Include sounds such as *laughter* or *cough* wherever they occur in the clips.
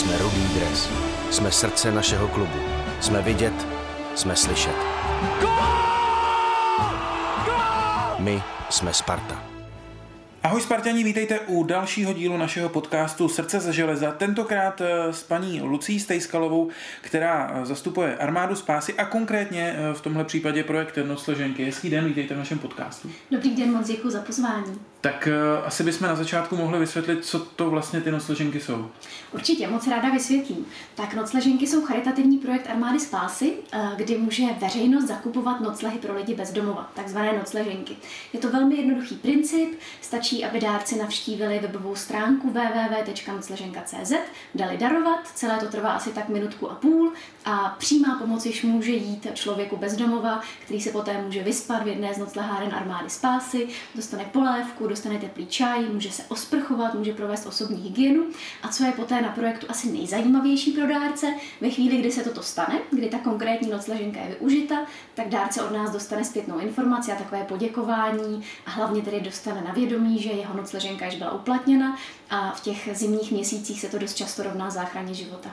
Jsme rudý dres. Jsme srdce našeho klubu. Jsme vidět, jsme slyšet. My jsme Sparta. Ahoj Spartani, vítejte u dalšího dílu našeho podcastu Srdce ze železa. Tentokrát eh, s paní Lucí Stejskalovou, která eh, zastupuje armádu spásy a konkrétně eh, v tomhle případě projekt Nocleženky. Hezký den, vítejte v našem podcastu. Dobrý den, moc děkuji za pozvání. Tak asi bychom na začátku mohli vysvětlit, co to vlastně ty nocleženky jsou. Určitě, moc ráda vysvětlím. Tak nocleženky jsou charitativní projekt Armády spásy, kdy může veřejnost zakupovat noclehy pro lidi bez domova, takzvané nocleženky. Je to velmi jednoduchý princip, stačí aby dárci navštívili webovou stránku www.nocleženka.cz, dali darovat, celé to trvá asi tak minutku a půl a přímá pomoc již může jít člověku bezdomova, který se poté může vyspat v jedné z nocleháren armády spásy, dostane polévku, dostane teplý čaj, může se osprchovat, může provést osobní hygienu. A co je poté na projektu asi nejzajímavější pro dárce, ve chvíli, kdy se toto stane, kdy ta konkrétní nocleženka je využita, tak dárce od nás dostane zpětnou informaci a takové poděkování. A hlavně tedy dostane na vědomí, že jeho nocleženka již byla uplatněna a v těch zimních měsících se to dost často rovná záchraně života.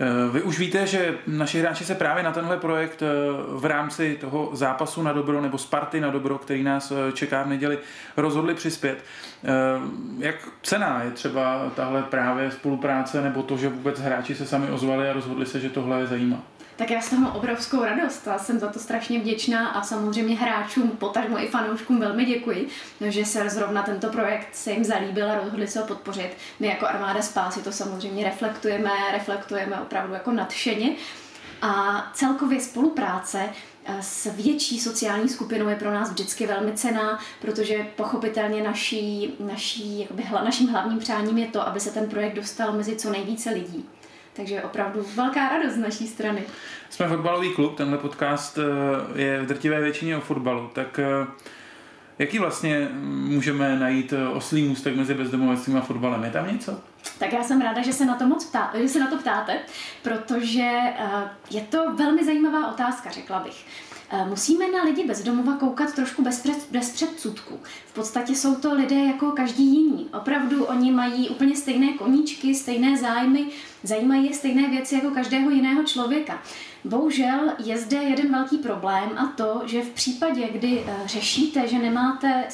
Eh, vy už víte, že naši hráči se právě na tenhle projekt eh, v rámci toho zápasu na dobro nebo Sparty na dobro, který nás eh, čeká v neděli, rozhodli přispět. Jak cená je třeba tahle právě spolupráce nebo to, že vůbec hráči se sami ozvali a rozhodli se, že tohle je zajímá? Tak já z toho mám obrovskou radost a jsem za to strašně vděčná a samozřejmě hráčům, potažmo i fanouškům velmi děkuji, že se zrovna tento projekt se jim zalíbil a rozhodli se ho podpořit. My jako Armáda Spásy to samozřejmě reflektujeme, reflektujeme opravdu jako nadšeně. A celkově spolupráce eh, s větší sociální skupinou je pro nás vždycky velmi cená, protože pochopitelně naší, naší, jakoby, naším hlavním přáním je to, aby se ten projekt dostal mezi co nejvíce lidí. Takže opravdu velká radost z naší strany. Jsme fotbalový klub, tenhle podcast eh, je v drtivé většině o fotbalu, tak eh, jaký vlastně můžeme najít eh, oslý můstek mezi bezdomovectvím a fotbalem? Je tam něco? Tak já jsem ráda, že se na to moc ptá, že se na to ptáte, protože je to velmi zajímavá otázka, řekla bych. Musíme na lidi bez domova koukat trošku bez, před, bez předsudku. V podstatě jsou to lidé jako každý jiný. Opravdu oni mají úplně stejné koníčky, stejné zájmy, zajímají je stejné věci jako každého jiného člověka. Bohužel je zde jeden velký problém a to, že v případě, kdy eh, řešíte, že nemáte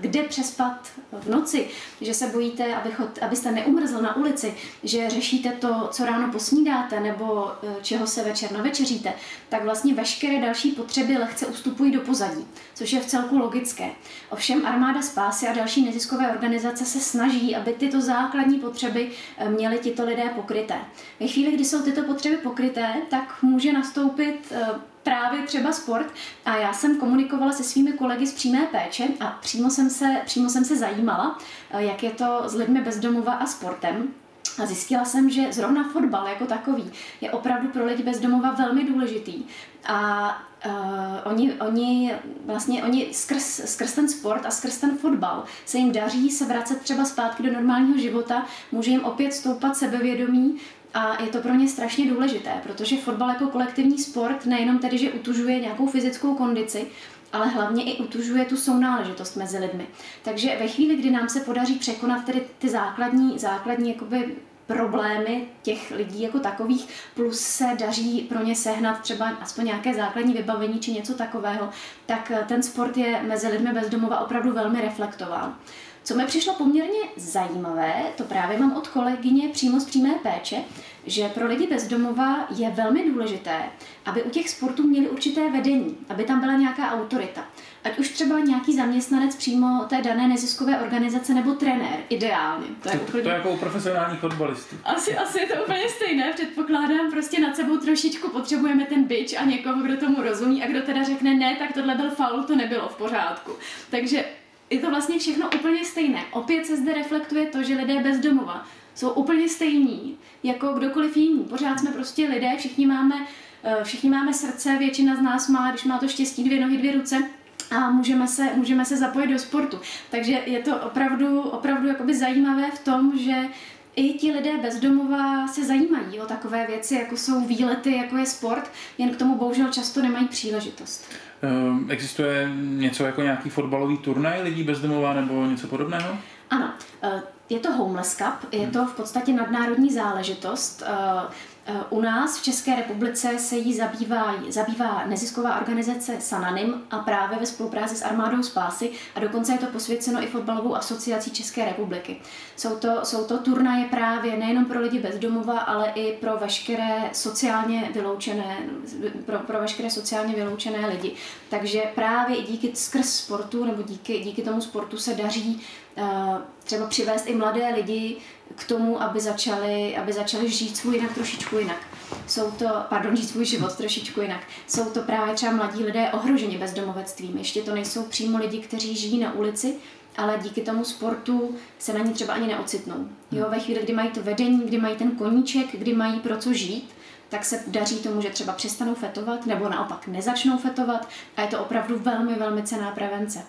kde přespat v noci, že se bojíte, abyste neumrzl na ulici, že řešíte to, co ráno posnídáte nebo eh, čeho se večer navečeříte, tak vlastně veškeré další potřeby lehce ustupují do pozadí, což je v celku logické. Ovšem armáda spásy a další neziskové organizace se snaží, aby tyto základní potřeby eh, měly tito lidé pokryté. Ve chvíli, kdy jsou tyto potřeby pokryté, tak může nastoupit eh, právě třeba sport a já jsem komunikovala se svými kolegy z přímé péče a přímo jsem se, přímo jsem se zajímala, eh, jak je to s lidmi bezdomova a sportem. A zjistila jsem, že zrovna fotbal jako takový je opravdu pro lidi bezdomova velmi důležitý. A uh, oni, oni vlastně oni skrz, skrz ten sport a skrz ten fotbal se jim daří se vracet třeba zpátky do normálního života, může jim opět stoupat sebevědomí, a je to pro ně strašně důležité, protože fotbal jako kolektivní sport nejenom tedy, že utužuje nějakou fyzickou kondici, ale hlavně i utužuje tu sounáležitost mezi lidmi. Takže ve chvíli, kdy nám se podaří překonat tedy ty základní, základní jakoby problémy těch lidí jako takových, plus se daří pro ně sehnat třeba aspoň nějaké základní vybavení či něco takového, tak ten sport je mezi lidmi bezdomova opravdu velmi reflektován. Co mi přišlo poměrně zajímavé, to právě mám od kolegyně přímo z přímé péče, že pro lidi bezdomova je velmi důležité, aby u těch sportů měli určité vedení, aby tam byla nějaká autorita. Ať už třeba nějaký zaměstnanec přímo té dané neziskové organizace nebo trenér, ideálně. To je, to, úplně... to je jako u profesionálních fotbalistů. Asi, asi je to úplně stejné, předpokládám, prostě nad sebou trošičku potřebujeme ten bič a někoho, kdo tomu rozumí a kdo teda řekne ne, tak tohle byl faul, to nebylo v pořádku. Takže je to vlastně všechno úplně stejné. Opět se zde reflektuje to, že lidé bez domova jsou úplně stejní jako kdokoliv jiný. Pořád jsme prostě lidé, všichni máme, eh, všichni máme srdce, většina z nás má, když má to štěstí, dvě nohy, dvě ruce, a můžeme se, můžeme se zapojit do sportu. Takže je to opravdu, opravdu jakoby zajímavé v tom, že i ti lidé bezdomová se zajímají o takové věci, jako jsou výlety, jako je sport, jen k tomu bohužel často nemají příležitost. Ehm, existuje něco jako nějaký fotbalový turnaj lidí bezdomová nebo něco podobného? Ano. Eh, je to Homeless Cup, je to v podstatě nadnárodní záležitost. Eh, u nás v České republice se jí zabývá, zabývá nezisková organizace Sananim a právě ve spolupráci s Armádou Spásy a dokonce je to posvěceno i fotbalovou asociací České republiky. Jsou to, jsou to turnaje právě nejenom pro lidi bez domova, ale i pro veškeré sociálně vyloučené, pro, pro veškeré sociálně vyloučené lidi. Takže právě i díky skrz sportu nebo díky, díky tomu sportu se daří třeba přivést i mladé lidi k tomu, aby začali, aby začali žít svůj jinak trošičku jinak. Jsou to, pardon, žít svůj život trošičku jinak. Jsou to právě třeba mladí lidé ohroženi bezdomovectvím. Ještě to nejsou přímo lidi, kteří žijí na ulici, ale díky tomu sportu se na ní třeba ani neocitnou. Jo, ve chvíli, kdy mají to vedení, kdy mají ten koníček, kdy mají pro co žít, tak se daří tomu, že třeba přestanou fetovat, nebo naopak nezačnou fetovat a je to opravdu velmi, velmi cená prevence.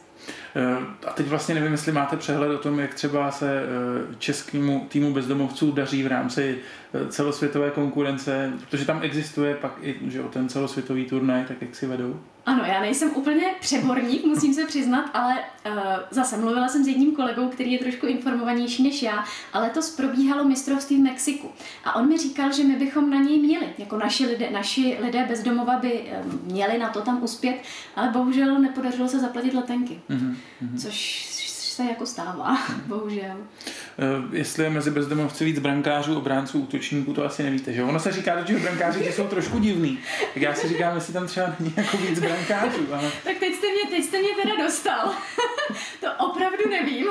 Eh, a teď vlastně nevím, jestli máte přehled o tom, jak třeba se eh, českému týmu bezdomovců daří v rámci eh, celosvětové konkurence, protože tam existuje pak i že o ten celosvětový turnaj, tak jak si vedou? Ano, já nejsem úplně přeborník, *laughs* musím se přiznat, ale uh, zase mluvila jsem s jedním kolegou, který je trošku informovanější než já, ale to probíhalo mistrovství v Mexiku. A on mi říkal, že my bychom na něj měli, jako naši lidé, naši lidé bezdomova by um, měli na to tam uspět, ale bohužel nepodařilo se zaplatit letenky, mm-hmm. Což se jako stává, bohužel. Uh, jestli je mezi bezdomovci víc brankářů, obránců, útočníků, to asi nevíte, že? Ono se říká, že brankáři že jsou trošku divný. Tak já si říkám, jestli tam třeba není jako víc brankářů. Ale... Tak teď jste mě, teď jste mě teda dostal. *laughs* to opravdu nevím.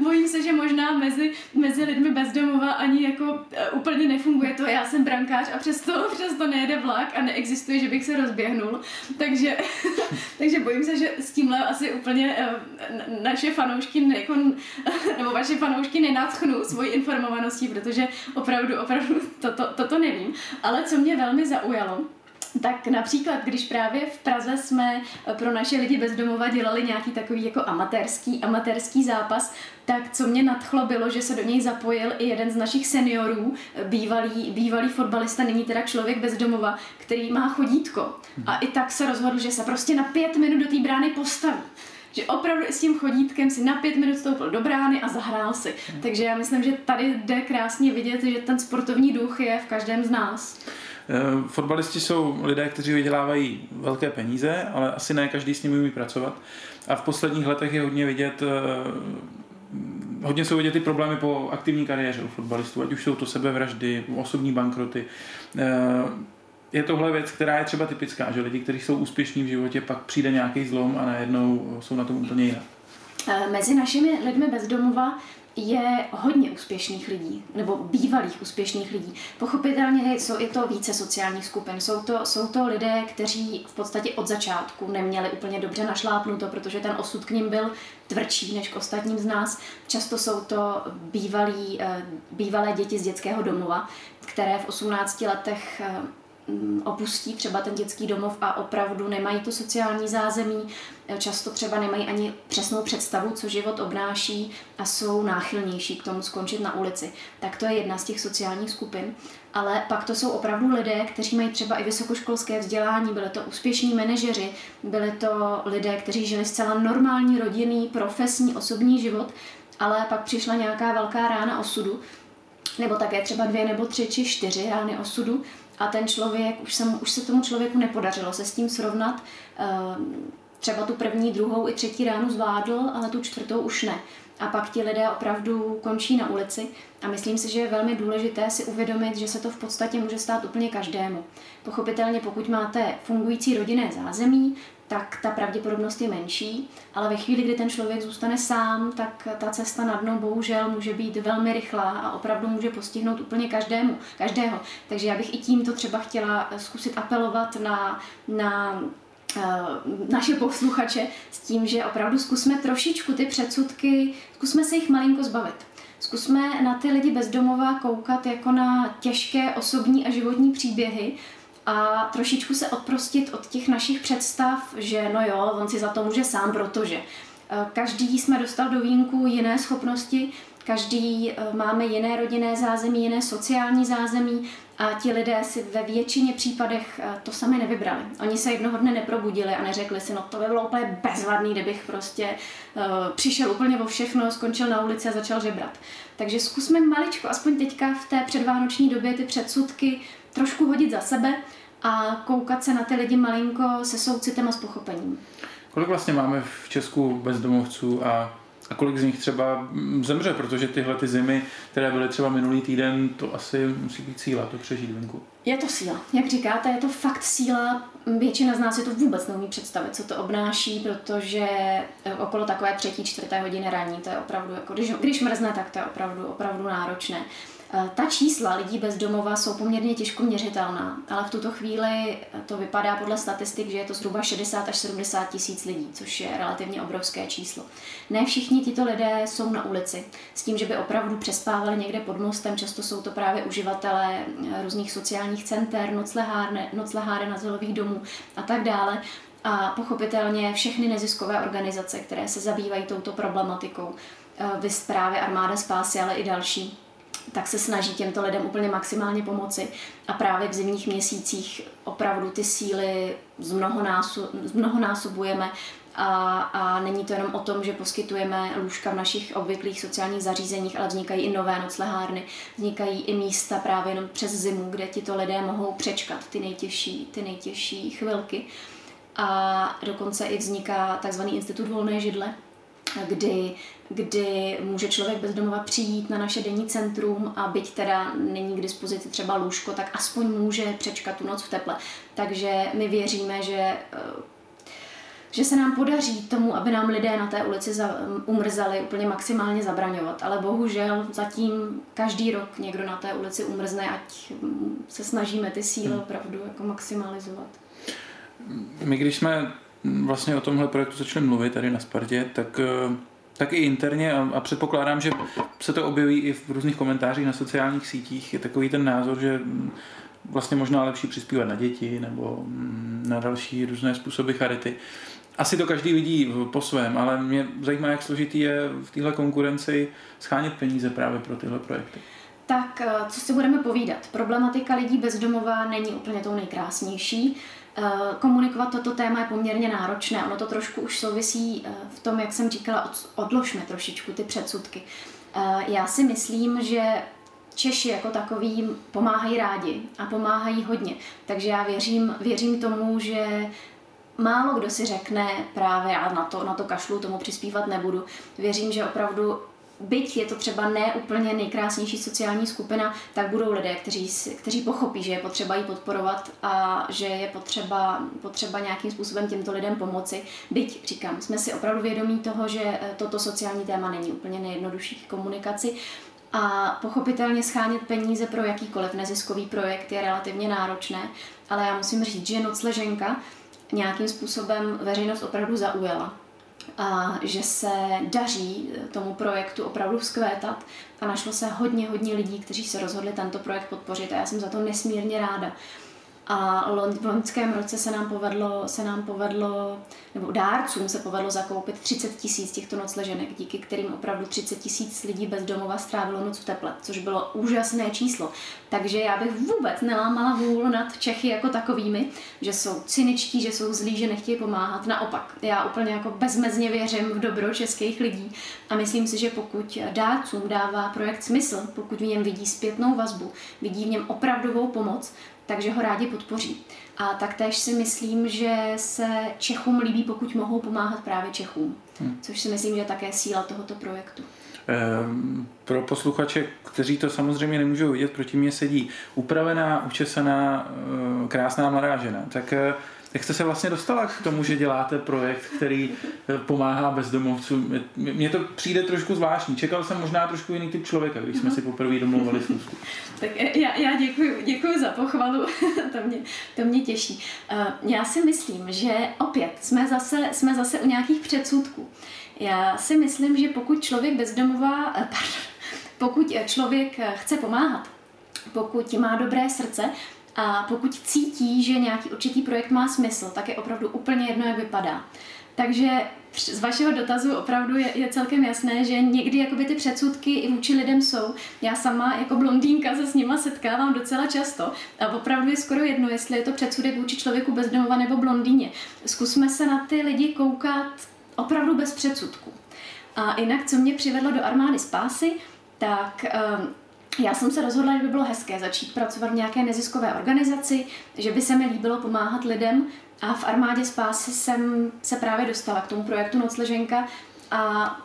Bojím se, že možná mezi, mezi lidmi bezdomova ani jako uh, úplně nefunguje to. Já jsem brankář a přesto, *laughs* přesto nejede vlak a neexistuje, že bych se rozběhnul. Takže, *laughs* takže bojím se, že s tímhle asi úplně uh, naše fanoušky, jako, *laughs* nebo vaše fanoušky nenatchnu svoji informovaností, protože opravdu, opravdu toto, toto nevím. Ale co mě velmi zaujalo, tak například, když právě v Praze jsme pro naše lidi bezdomova dělali nějaký takový jako amatérský, amatérský zápas, tak co mě nadchlo bylo, že se do něj zapojil i jeden z našich seniorů, bývalý, bývalý fotbalista, není teda člověk bezdomova, který má chodítko. A i tak se rozhodl, že se prostě na pět minut do té brány postaví že opravdu s tím chodítkem si na pět minut stoupil do brány a zahrál si. Hmm. Takže já myslím, že tady jde krásně vidět, že ten sportovní duch je v každém z nás. Eh, fotbalisti jsou lidé, kteří vydělávají velké peníze, ale asi ne každý s nimi umí pracovat. A v posledních letech je hodně vidět eh, hodně jsou vidět ty problémy po aktivní kariéře u fotbalistů, ať už jsou to sebevraždy, osobní bankroty. Eh, je tohle věc, která je třeba typická, že lidi, kteří jsou úspěšní v životě, pak přijde nějaký zlom a najednou jsou na tom úplně jinak. Mezi našimi lidmi bezdomova je hodně úspěšných lidí, nebo bývalých úspěšných lidí. Pochopitelně jsou, je to více sociálních skupin. Jsou to, jsou to lidé, kteří v podstatě od začátku neměli úplně dobře našlápnuto, protože ten osud k ním byl tvrdší než k ostatním z nás. Často jsou to bývalí, eh, bývalé děti z dětského domova, které v 18 letech eh, opustí třeba ten dětský domov a opravdu nemají to sociální zázemí, často třeba nemají ani přesnou představu, co život obnáší a jsou náchylnější k tomu skončit na ulici. Tak to je jedna z těch sociálních skupin. Ale pak to jsou opravdu lidé, kteří mají třeba i vysokoškolské vzdělání, byly to úspěšní manažeři, byly to lidé, kteří žili zcela normální rodinný, profesní, osobní život, ale pak přišla nějaká velká rána osudu, nebo také třeba dvě nebo tři či čtyři rány osudu a ten člověk, už se, už se tomu člověku nepodařilo se s tím srovnat. Ehm, třeba tu první, druhou i třetí ránu zvládl, ale tu čtvrtou už ne. A pak ti lidé opravdu končí na ulici a myslím si, že je velmi důležité si uvědomit, že se to v podstatě může stát úplně každému. Pochopitelně, pokud máte fungující rodinné zázemí, tak ta pravděpodobnost je menší, ale ve chvíli, kdy ten člověk zůstane sám, tak ta cesta na dno bohužel může být velmi rychlá a opravdu může postihnout úplně každému, každého. Takže já bych i tímto třeba chtěla zkusit apelovat na, na eh, naše posluchače s tím, že opravdu zkusme trošičku ty předsudky, zkusme se jich malinko zbavit. Zkusme na ty lidi bezdomova koukat jako na těžké osobní a životní příběhy a trošičku se odprostit od těch našich představ, že no jo, on si za to může sám, protože eh, každý jsme dostal do výjimku jiné schopnosti Každý máme jiné rodinné zázemí, jiné sociální zázemí a ti lidé si ve většině případech to sami nevybrali. Oni se jednoho dne neprobudili a neřekli si, no to by bylo úplně bezvadný, kdybych prostě uh, přišel úplně o všechno, skončil na ulici a začal žebrat. Takže zkusme maličko, aspoň teďka v té předvánoční době, ty předsudky trošku hodit za sebe a koukat se na ty lidi malinko se soucitem a s pochopením. Kolik vlastně máme v Česku bezdomovců a a kolik z nich třeba zemře, protože tyhle ty zimy, které byly třeba minulý týden, to asi musí být síla to přežít venku. Je to síla. Jak říkáte, je to fakt síla. Většina z nás si to vůbec neumí představit, co to obnáší, protože okolo takové třetí, čtvrté hodiny ranní, to je opravdu, jako když, když mrzne, tak to je opravdu, opravdu náročné. Eh, ta čísla lidí bez domova jsou poměrně těžko měřitelná, ale v tuto chvíli to vypadá podle statistik, že je to zhruba 60 až 70 tisíc lidí, což je relativně obrovské číslo. Ne všichni tito lidé jsou na ulici, s tím, že by opravdu přespávali někde pod mostem, často jsou to právě uživatelé eh, různých sociálních center, nocleháren, azylových domů a tak dále. A pochopitelně všechny neziskové organizace, které se zabývají touto problematikou, eh, vy právě Armáda Spásy, ale i další, tak se snaží těmto lidem úplně maximálně pomoci a právě v zimních měsících opravdu ty síly zmnohonásobujeme a, a není to jenom o tom, že poskytujeme lůžka v našich obvyklých sociálních zařízeních, ale vznikají i nové noclehárny, vznikají i místa právě jenom přes zimu, kde tito lidé mohou přečkat ty nejtěžší, ty nejtěžší chvilky. A dokonce i vzniká takzvaný institut volné židle, kdy, kdy může člověk bezdomova přijít na naše denní centrum a byť teda není k dispozici třeba lůžko, tak aspoň může přečkat tu noc v teple. Takže my věříme, že eh, že se nám podaří tomu, aby nám lidé na té ulici za, umrzali, úplně maximálně zabraňovat. Ale bohužel zatím každý rok někdo na té ulici umrzne, ať se snažíme ty síly hmm. opravdu jako maximalizovat. My když jsme vlastně o tomhle projektu začali mluvit tady na Spartě, tak, eh, tak i interně a, a předpokládám, že se to objeví i v různých komentářích na sociálních sítích, je takový ten názor, že vlastně možná lepší přispívat na děti nebo mm, na další různé způsoby charity. Asi to každý vidí po svém, ale mě zajímá, jak složitý je v téhle konkurenci schánět peníze právě pro tyhle projekty. Tak eh, co si budeme povídat? Problematika lidí bezdomová není úplně tou nejkrásnější. Eh, komunikovat toto téma je poměrně náročné. Ono to trošku už souvisí eh, v tom, jak jsem říkala, odložme trošičku ty předsudky. Já si myslím, že Češi jako takový pomáhají rádi a pomáhají hodně. Takže já věřím, věřím tomu, že málo kdo si řekne právě a na to, na to kašlu, tomu přispívat nebudu. Věřím, že opravdu byť je to třeba ne úplně nejkrásnější sociální skupina, tak budou lidé, kteří, kteří pochopí, že je potřeba jí podporovat a že je potřeba, potřeba nějakým způsobem těmto lidem pomoci. Byť, říkám, jsme si opravdu vědomí toho, že eh, toto sociální téma není úplně nejjednodušší k komunikaci, a pochopitelně schánět peníze pro jakýkoliv neziskový projekt je relativně náročné, ale já musím říct, že nocleženka nějakým způsobem veřejnost opravdu zaujala a že se daří tomu projektu opravdu vzkvétat a našlo se hodně, hodně lidí, kteří se rozhodli tento projekt podpořit a já jsem za to nesmírně ráda. A v loňském roce se nám povedlo, se nám povedlo, nebo dárcům se povedlo zakoupit 30 tisíc těchto nocleženek, díky kterým opravdu 30 tisíc lidí bez domova strávilo noc v teple, což bylo úžasné číslo. Takže já bych vůbec nelámala vůl nad Čechy jako takovými, že jsou cyničtí, že jsou zlí, že nechtějí pomáhat. Naopak, já úplně jako bezmezně věřím v dobro českých lidí a myslím si, že pokud dárcům dává projekt smysl, pokud v něm vidí zpětnou vazbu, vidí v něm opravdovou pomoc, takže ho rádi podpoří. A taktéž si myslím, že se Čechům líbí, pokud mohou pomáhat právě Čechům, hmm. což si myslím, že je také síla tohoto projektu. Ehm, pro posluchače, kteří to samozřejmě nemůžou vidět, proti mě sedí upravená, učesaná, eh, krásná mladá žena. Tak eh, jak jste se vlastně dostala k tomu, že děláte projekt, který eh, pomáhá bezdomovcům? Mně to přijde trošku zvláštní. Čekal jsem možná trošku jiný typ člověka, když jsme si poprvé domluvili schůzku. Tak já, já děkuji, děkuji za pochvalu, *laughs* to mě, to mě těší. Eh, já si myslím, že opět jsme zase, jsme zase u nějakých předsudků. Já si myslím, že pokud člověk bezdomová, eh, pardon, pokud člověk chce pomáhat, pokud má dobré srdce, A pokud cítí, že nějaký určitý projekt má smysl, tak je opravdu úplně jedno, jak vypadá. Takže z vašeho dotazu opravdu je, je celkem jasné, že někdy jakoby ty předsudky i vůči lidem jsou. Já sama jako blondýnka se s nima setkávám docela často a opravdu je skoro jedno, jestli je to předsudek vůči člověku bezdomova nebo blondýně. Zkusme se na ty lidi koukat opravdu bez předsudku. A jinak, co mě přivedlo do armády spásy, tak um, já jsem se rozhodla, že by bylo hezké začít pracovat v nějaké neziskové organizaci, že by se mi líbilo pomáhat lidem a v armádě spásy jsem se právě dostala k tomu projektu Nocleženka a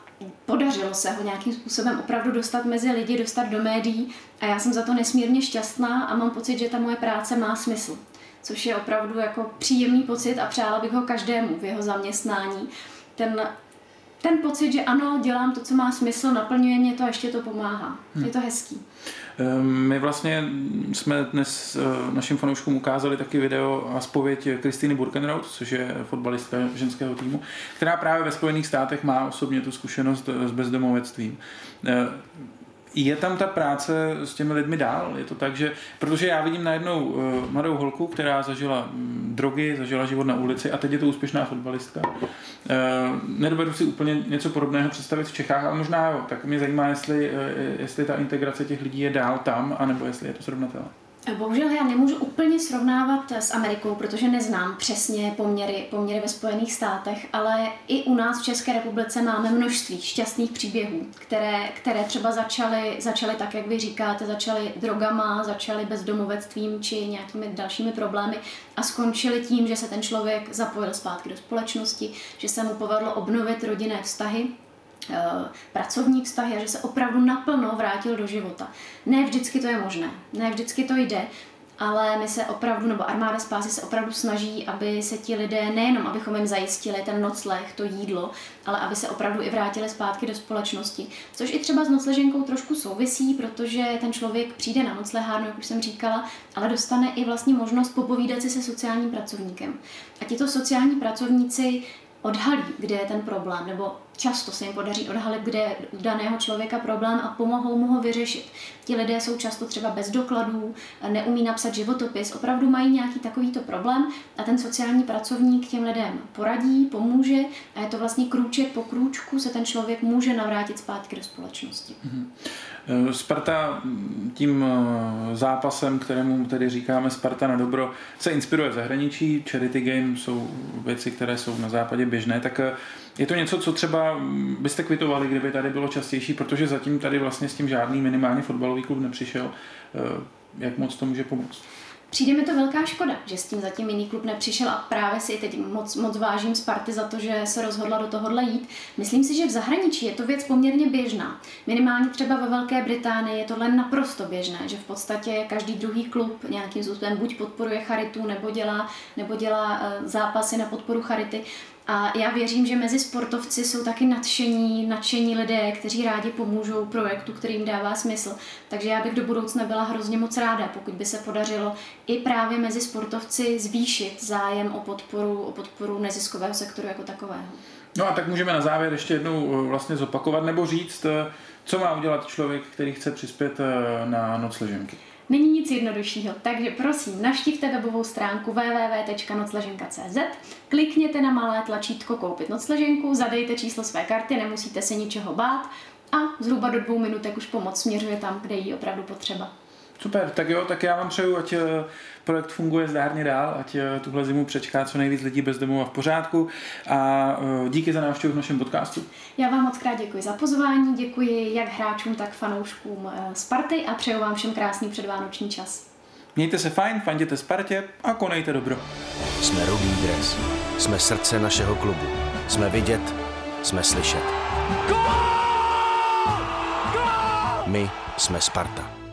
podařilo se ho nějakým způsobem opravdu dostat mezi lidi, dostat do médií a já jsem za to nesmírně šťastná a mám pocit, že ta moje práce má smysl. Což je opravdu jako příjemný pocit a přála bych ho každému v jeho zaměstnání. Ten ten pocit, že ano, dělám to, co má smysl, naplňuje mě to a ještě to pomáhá. Hmm. Je to hezký. Ehm, my vlastně jsme dnes eh, našim fanouškům ukázali taky video a zpověď Kristýny Burkenroth, což je fotbalistka ženského týmu, která právě ve Spojených státech má osobně tu zkušenost s bezdomovectvím. Je tam ta práce s těmi lidmi dál? Je to tak, že, protože já vidím najednou uh, mladou holku, která zažila um, drogy, zažila život na ulici a teď je to úspěšná fotbalistka. Uh, nedovedu si úplně něco podobného představit v Čechách, ale možná jo. Tak mě zajímá, jestli, uh, jestli ta integrace těch lidí je dál tam, anebo jestli je to srovnatelné. Bohužel já nemůžu úplně srovnávat s Amerikou, protože neznám přesně poměry, poměry ve Spojených státech, ale i u nás v České republice máme množství šťastných příběhů, které, které třeba začaly, začaly tak, jak vy říkáte, začaly drogama, začaly bezdomovectvím či nějakými dalšími problémy a skončily tím, že se ten člověk zapojil zpátky do společnosti, že se mu povedlo obnovit rodinné vztahy pracovní vztahy a že se opravdu naplno vrátil do života. Ne vždycky to je možné, ne vždycky to jde, ale my se opravdu, nebo armáda spásy se opravdu snaží, aby se ti lidé, nejenom abychom jim zajistili ten nocleh, to jídlo, ale aby se opravdu i vrátili zpátky do společnosti. Což i třeba s nocleženkou trošku souvisí, protože ten člověk přijde na noclehárnu, jak už jsem říkala, ale dostane i vlastně možnost popovídat si se sociálním pracovníkem. A tito sociální pracovníci odhalí, kde je ten problém, nebo často se jim podaří odhalit, kde je u daného člověka problém a pomohou mu ho vyřešit. Ti lidé jsou často třeba bez dokladů, neumí napsat životopis, opravdu mají nějaký takovýto problém a ten sociální pracovník těm lidem poradí, pomůže a je to vlastně krůček po krůčku se ten člověk může navrátit zpátky do společnosti. Mm-hmm. Sparta tím eh, zápasem, kterému tedy říkáme Sparta na dobro, se inspiruje v zahraničí. Charity game jsou věci, které jsou na západě běžné, tak eh, je to něco, co třeba byste kvitovali, kdyby tady bylo častější, protože zatím tady vlastně s tím žádný minimálně fotbalový klub nepřišel. Jak moc to může pomoct? Přijde mi to velká škoda, že s tím zatím jiný klub nepřišel a právě si teď moc, moc vážím Sparty za to, že se rozhodla do tohohle jít. Myslím si, že v zahraničí je to věc poměrně běžná. Minimálně třeba ve Velké Británii je tohle naprosto běžné, že v podstatě každý druhý klub nějakým způsobem buď podporuje charitu, nebo dělá, nebo dělá uh, zápasy na podporu charity. A já věřím, že mezi sportovci jsou taky nadšení, nadšení lidé, kteří rádi pomůžou projektu, který jim dává smysl. Takže já bych do budoucna byla hrozně moc ráda, pokud by se podařilo i právě mezi sportovci zvýšit zájem o podporu, o podporu neziskového sektoru jako takového. No a tak můžeme na závěr ještě jednou eh, vlastně zopakovat nebo říct, eh, co má udělat člověk, který chce přispět eh, na noc leženky. Není nic jednoduššího, takže prosím, navštivte webovou stránku www.nocleženka.cz, klikněte na malé tlačítko Koupit nocleženku, zadejte číslo své karty, nemusíte se ničeho bát a zhruba do dvou minutek už pomoc směřuje tam, kde jí opravdu potřeba. Super, tak jo, tak já vám přeju, ať eh, projekt funguje zdárně dál, ať eh, tuhle zimu přečká co nejvíc lidí bez domova v pořádku a eh, díky za návštěvu v našem podcastu. Já vám moc krát děkuji za pozvání, děkuji jak hráčům, tak fanouškům Sparty a přeju vám všem krásný předvánoční čas. Mějte se fajn, fanděte Spartě a konejte dobro. Jsme Rudý dres, jsme srdce našeho klubu, jsme vidět, jsme slyšet. My jsme Sparta.